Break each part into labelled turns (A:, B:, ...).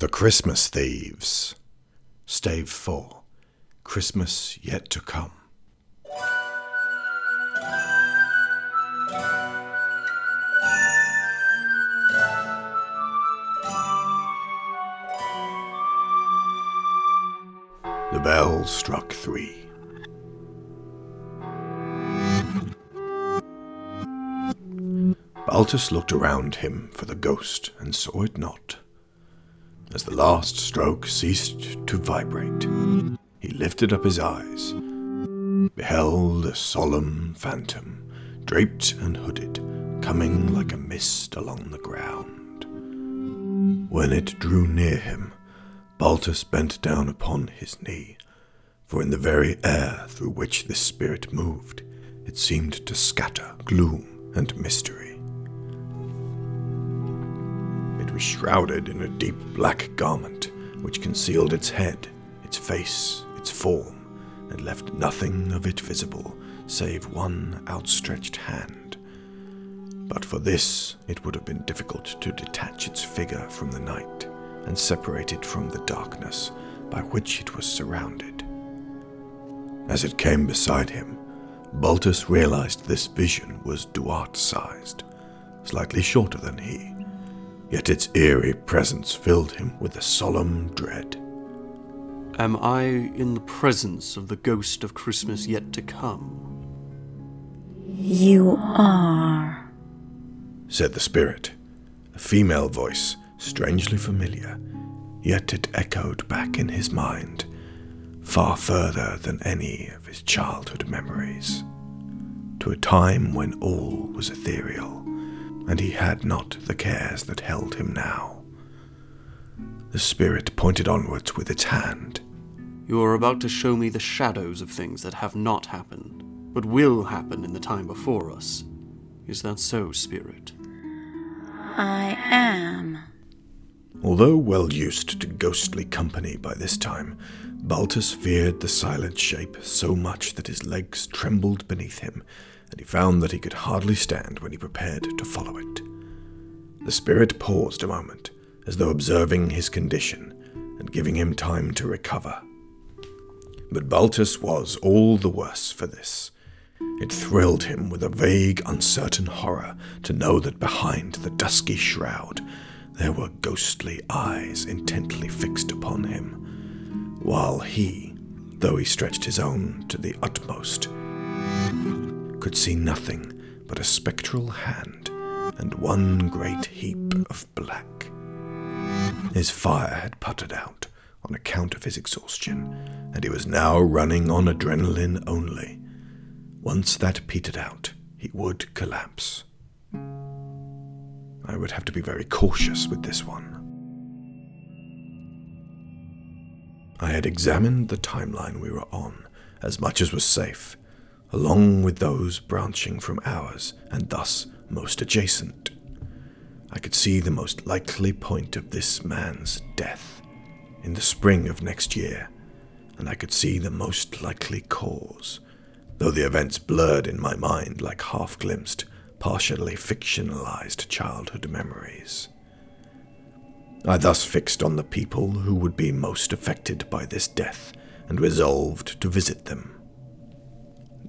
A: The Christmas Thieves. Stave 4. Christmas Yet to Come. The bell struck three. Baltus looked around him for the ghost and saw it not. As the last stroke ceased to vibrate, he lifted up his eyes, beheld a solemn phantom, draped and hooded, coming like a mist along the ground. When it drew near him, Baltus bent down upon his knee, for in the very air through which this spirit moved, it seemed to scatter gloom and mystery. Was shrouded in a deep black garment which concealed its head, its face, its form, and left nothing of it visible save one outstretched hand. But for this, it would have been difficult to detach its figure from the night and separate it from the darkness by which it was surrounded. As it came beside him, Baltus realized this vision was Duarte sized, slightly shorter than he, yet its eerie presence filled him with a solemn dread.
B: Am I in the presence of the ghost of Christmas yet to come?
C: You are.
A: said the spirit, a female voice, strangely familiar, yet it echoed back in his mind, far further than any of his childhood memories, to a time when all was ethereal, and he had not the cares that held him now. The spirit pointed onwards with its hand.
B: You are about to show me the shadows of things that have not happened, but will happen in the time before us. Is that so, Spirit?
C: I am.
A: Although well used to ghostly company by this time, Baltus feared the silent shape so much that his legs trembled beneath him, and he found that he could hardly stand when he prepared to follow it. The spirit paused a moment, as though observing his condition and giving him time to recover. But Baltus was all the worse for this. It thrilled him with a vague, uncertain horror to know that behind the dusky shroud there were ghostly eyes intently fixed upon him, while he, though he stretched his own to the utmost, could see nothing but a spectral hand and one great heap of black. His fire had puttered out on account of his exhaustion, and he was now running on adrenaline only. Once that petered out, he would collapse. I would have to be very cautious with this one. I had examined the timeline we were on, as much as was safe, along with those branching from ours, and thus most adjacent. I could see the most likely point of this man's death in the spring of next year, and I could see the most likely cause, though the events blurred in my mind like half glimpsed, partially fictionalized childhood memories. I thus fixed on the people who would be most affected by this death and resolved to visit them.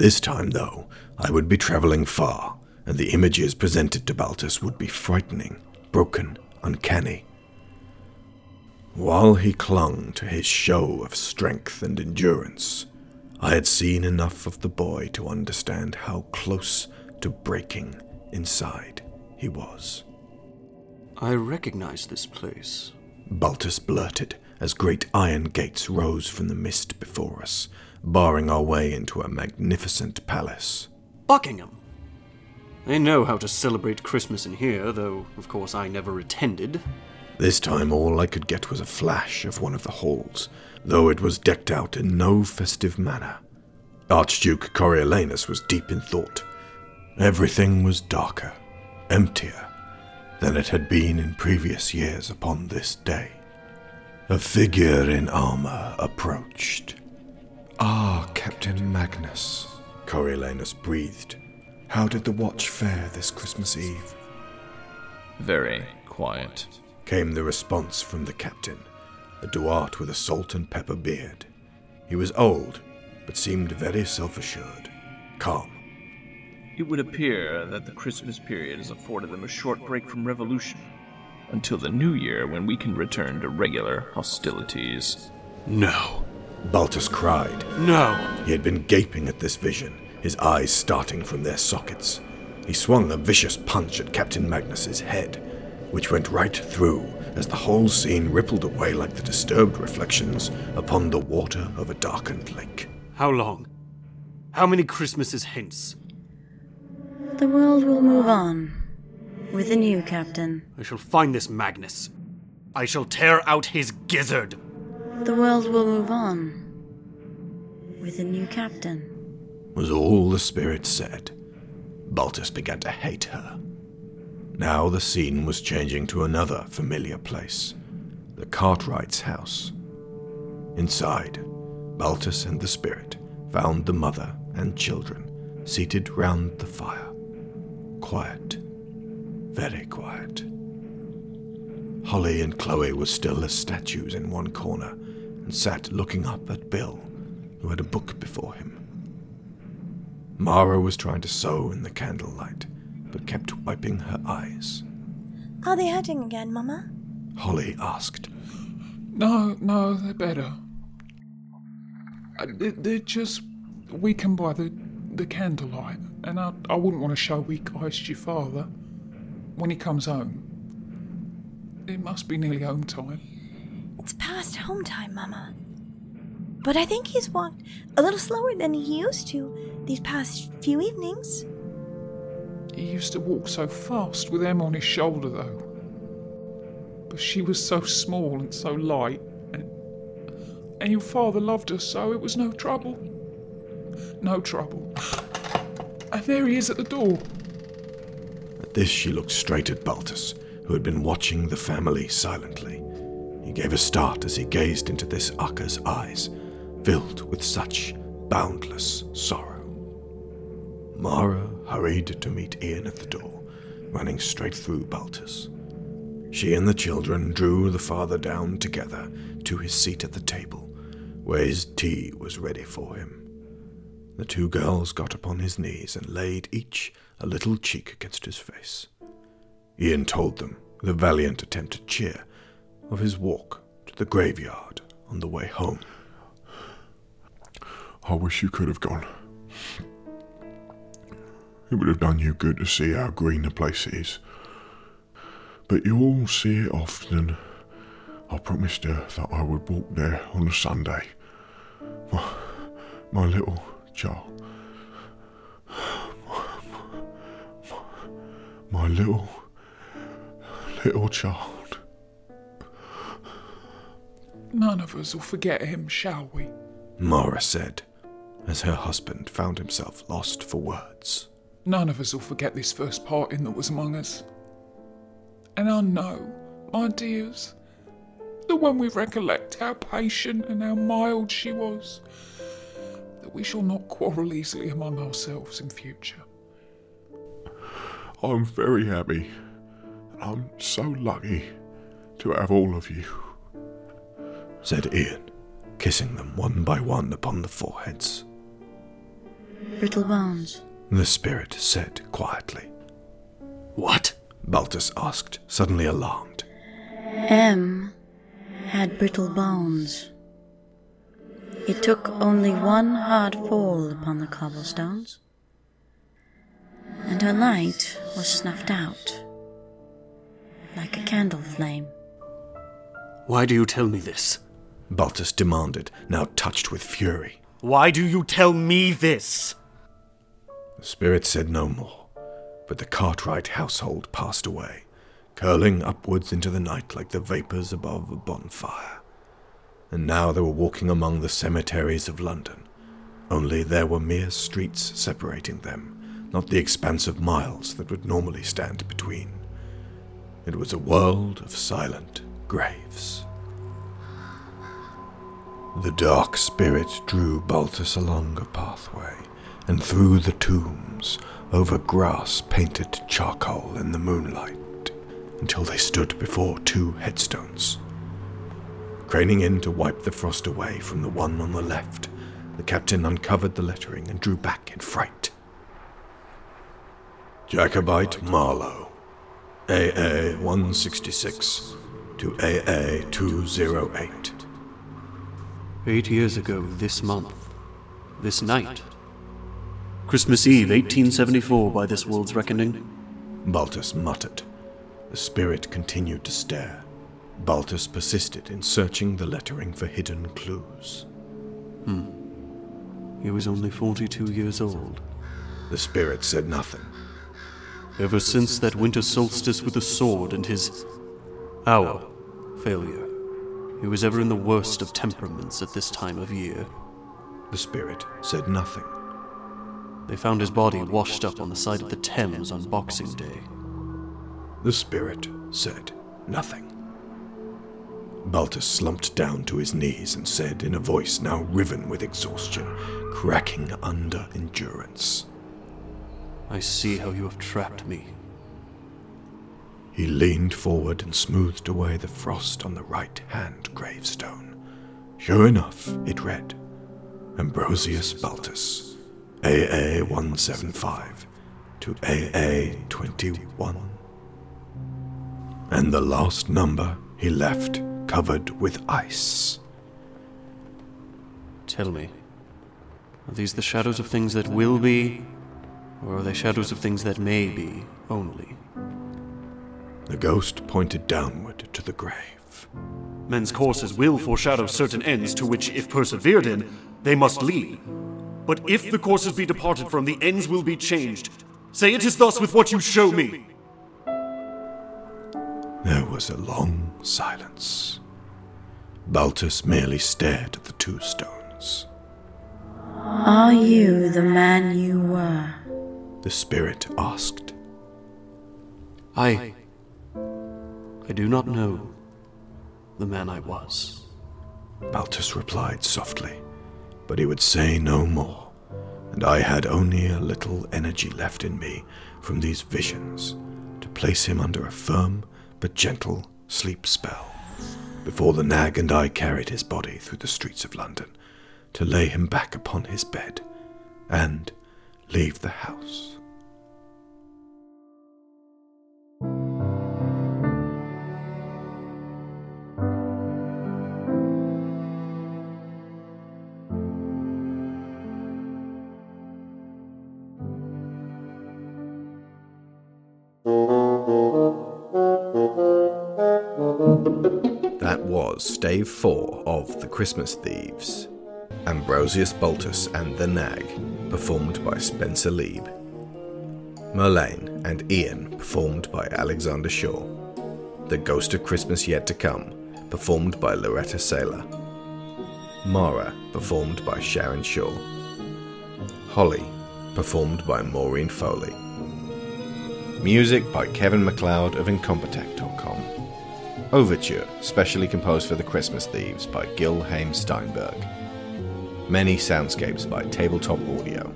A: This time, though, I would be traveling far, and the images presented to Baltus would be frightening, broken, uncanny. While he clung to his show of strength and endurance, I had seen enough of the boy to understand how close to breaking inside he was.
B: I recognize this place.
A: Baltus blurted as great iron gates rose from the mist before us, barring our way into a magnificent palace.
B: Buckingham! They know how to celebrate Christmas in here, though, of course, I never attended.
A: This time all I could get was a flash of one of the halls, though it was decked out in no festive manner. Archduke Coriolanus was deep in thought. Everything was darker, emptier, than it had been in previous years upon this day. A figure in armor approached.
D: Ah, Captain Magnus, Coriolanus breathed. How did the watch fare this Christmas Eve?
E: Very quiet.
A: came the response from the captain, a Duarte with a salt and pepper beard. He was old, but seemed very self assured, calm.
E: It would appear that the Christmas period has afforded them a short break from revolution until the new year when we can return to regular hostilities.
B: No.
A: Baltus cried.
B: No.
A: He had been gaping at this vision, his eyes starting from their sockets. He swung a vicious punch at Captain Magnus's head, which went right through as the whole scene rippled away like the disturbed reflections upon the water of a darkened lake.
B: How long? How many Christmases hence?
C: The world will move on. With a new captain.
B: I shall find this Magnus. I shall tear out his gizzard.
C: The world will move on. With a new captain.
A: Was all the spirit said. Baltus began to hate her. Now the scene was changing to another familiar place the Cartwright's house. Inside, Baltus and the spirit found the mother and children seated round the fire. Quiet. Very quiet. Holly and Chloe were still as statues in one corner and sat looking up at Bill, who had a book before him. Mara was trying to sew in the candlelight, but kept wiping her eyes.
F: Are they hurting again, Mama?
A: Holly asked.
G: No, no, they're better. Uh, they- They're just weakened by the, the candlelight, and I, I wouldn't want to show weak eyes to your father when he comes home. It must be nearly home time.
F: It's past home time, Mama. But I think he's walked a little slower than he used to these past few evenings.
G: He used to walk so fast with Em on his shoulder, though. But she was so small and so light, and, and your father loved her so it was no trouble. No trouble. And there he is at the door.
A: At this, she looked straight at Baltus, who had been watching the family silently. Gave a start as he gazed into this Akka's eyes, filled with such boundless sorrow. Mara hurried to meet Iain at the door, running straight through Baltus. She and the children drew the father down together to his seat at the table, where his tea was ready for him. The two girls got upon his knees and laid each a little cheek against his face. Iain told them, with a valiant attempt at cheer, of his walk to the graveyard on the way home.
D: I wish you could have gone. It would have done you good to see how green the place is. But you'll see it often. I promised her that I would walk there on a Sunday. My, my little child. My little, little child.
G: None of us will forget him, shall we?
A: Mara said, as her husband found himself lost for words.
G: None of us will forget this first parting that was among us. And I know, my dears, that when we recollect how patient and how mild she was, that we shall not quarrel easily among ourselves in future.
D: I'm very happy. I'm so lucky to have all of you.
A: Said Iain, kissing them one by one upon the foreheads.
C: Brittle bones.
A: The spirit said quietly.
B: What?
A: Baltus asked, suddenly alarmed.
C: Em had brittle bones. It took only one hard fall upon the cobblestones, and her light was snuffed out like a candle flame.
B: Why do you tell me this?
A: Baltus demanded, now touched with fury.
B: Why do you tell me this?
A: The spirit said no more, but the Cartwright household passed away, curling upwards into the night like the vapours above a bonfire. And now they were walking among the cemeteries of London, only there were mere streets separating them, not the expanse of miles that would normally stand between. It was a world of silent graves. The dark spirit drew Baltus along a pathway and through the tombs, over grass painted charcoal in the moonlight, until they stood before two headstones. Craning in to wipe the frost away from the one on the left, the captain uncovered the lettering and drew back in fright. Jacobite Marlowe, AA 166 to AA 208.
B: Eight years ago this month, this night. Christmas Eve, 1874, by this world's reckoning.
A: Baltus muttered. The spirit continued to stare. Baltus persisted in searching the lettering for hidden clues. Hmm.
B: He was only 42 years old.
A: The spirit said nothing.
B: Ever since that winter solstice with the sword and his. our failure, he was ever in the worst of temperaments at this time of year.
A: The spirit said nothing.
B: They found his body washed up on the side of the Thames on Boxing Day.
A: The spirit said nothing. Baltus slumped down to his knees and said in a voice now riven with exhaustion, cracking under endurance.
B: I see how you have trapped me.
A: He leaned forward and smoothed away the frost on the right hand gravestone. Sure enough, it read Ambrosius Baltus, AA 175 to AA 21. And the last number he left covered with ice.
B: Tell me, are these the shadows of things that will be, or are they shadows of things that may be only?
A: The ghost pointed downward to the grave.
B: Men's courses will foreshadow certain ends to which, if persevered in, they must lead. But if the courses be departed from, the ends will be changed. Say it is thus with what you show me.
A: There was a long silence. Baltus merely stared at the two stones.
C: Are you the man you were?
A: The spirit asked.
B: I. I do not know the man I was.
A: Baltus replied softly, but he would say no more, and I had only a little energy left in me from these visions to place him under a firm but gentle sleep spell before the nag and I carried his body through the streets of London to lay him back upon his bed and leave the house. Stave four of The Christmas Thieves. Ambrosius Baltus and the Nag, performed by Spencer Leeb. Merlene and Iain, performed by Alexander Shaw. The Ghost of Christmas Yet to Come, performed by Laureta Sela. Mara, performed by Sharon Shaw. Holly, performed by Maureen Foley. Music by Kevin MacLeod of Incompetech.com. Overture, specially composed for the Christmas Thieves by Gil Haim Steinberg. Many soundscapes by Tabletop Audio.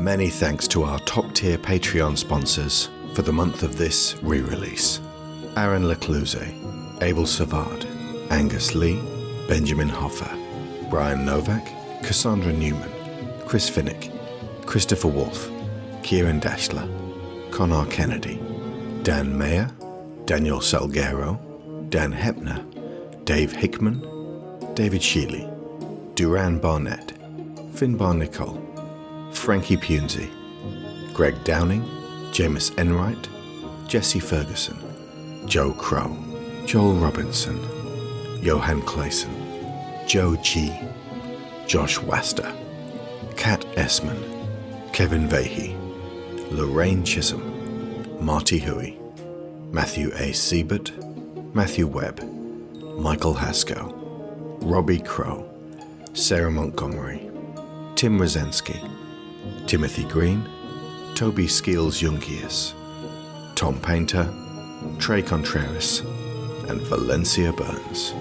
A: Many thanks to our top tier Patreon sponsors for the month of this re release Aaron Lacluyze, Abel Savard, Angus Lee, Benjamin Hofer, Bryan Novak, Cassandra Newman, Chris Finik, Christopher Wolfe, Ciaran Dachtler, Conar Kennedy, Dan Mayer, Daniel Salgueiro, Dan Hoeppner, Dave Hickman, David Shealy, Duran Barnett, Finbar Nicholl, Frankie Punzi, Greg Downing, Jamas Enright, Jesse Ferguson, Joe Crow, Joel Robinson, Johan Claesson, Joe G, Josh Wasta, Kat Essmann, Kevin Veighy, Lorraine Chisholm, Martie Hooie, Matthew A. Seibert, Matthew Webb, Michael Hasko, Robbie Crow, Sarah Montgomery, Tim Rozenski, Timothy Green, Toby Skeels Jungius, Tom Painter, Tre Contreras, and Valencia Burns.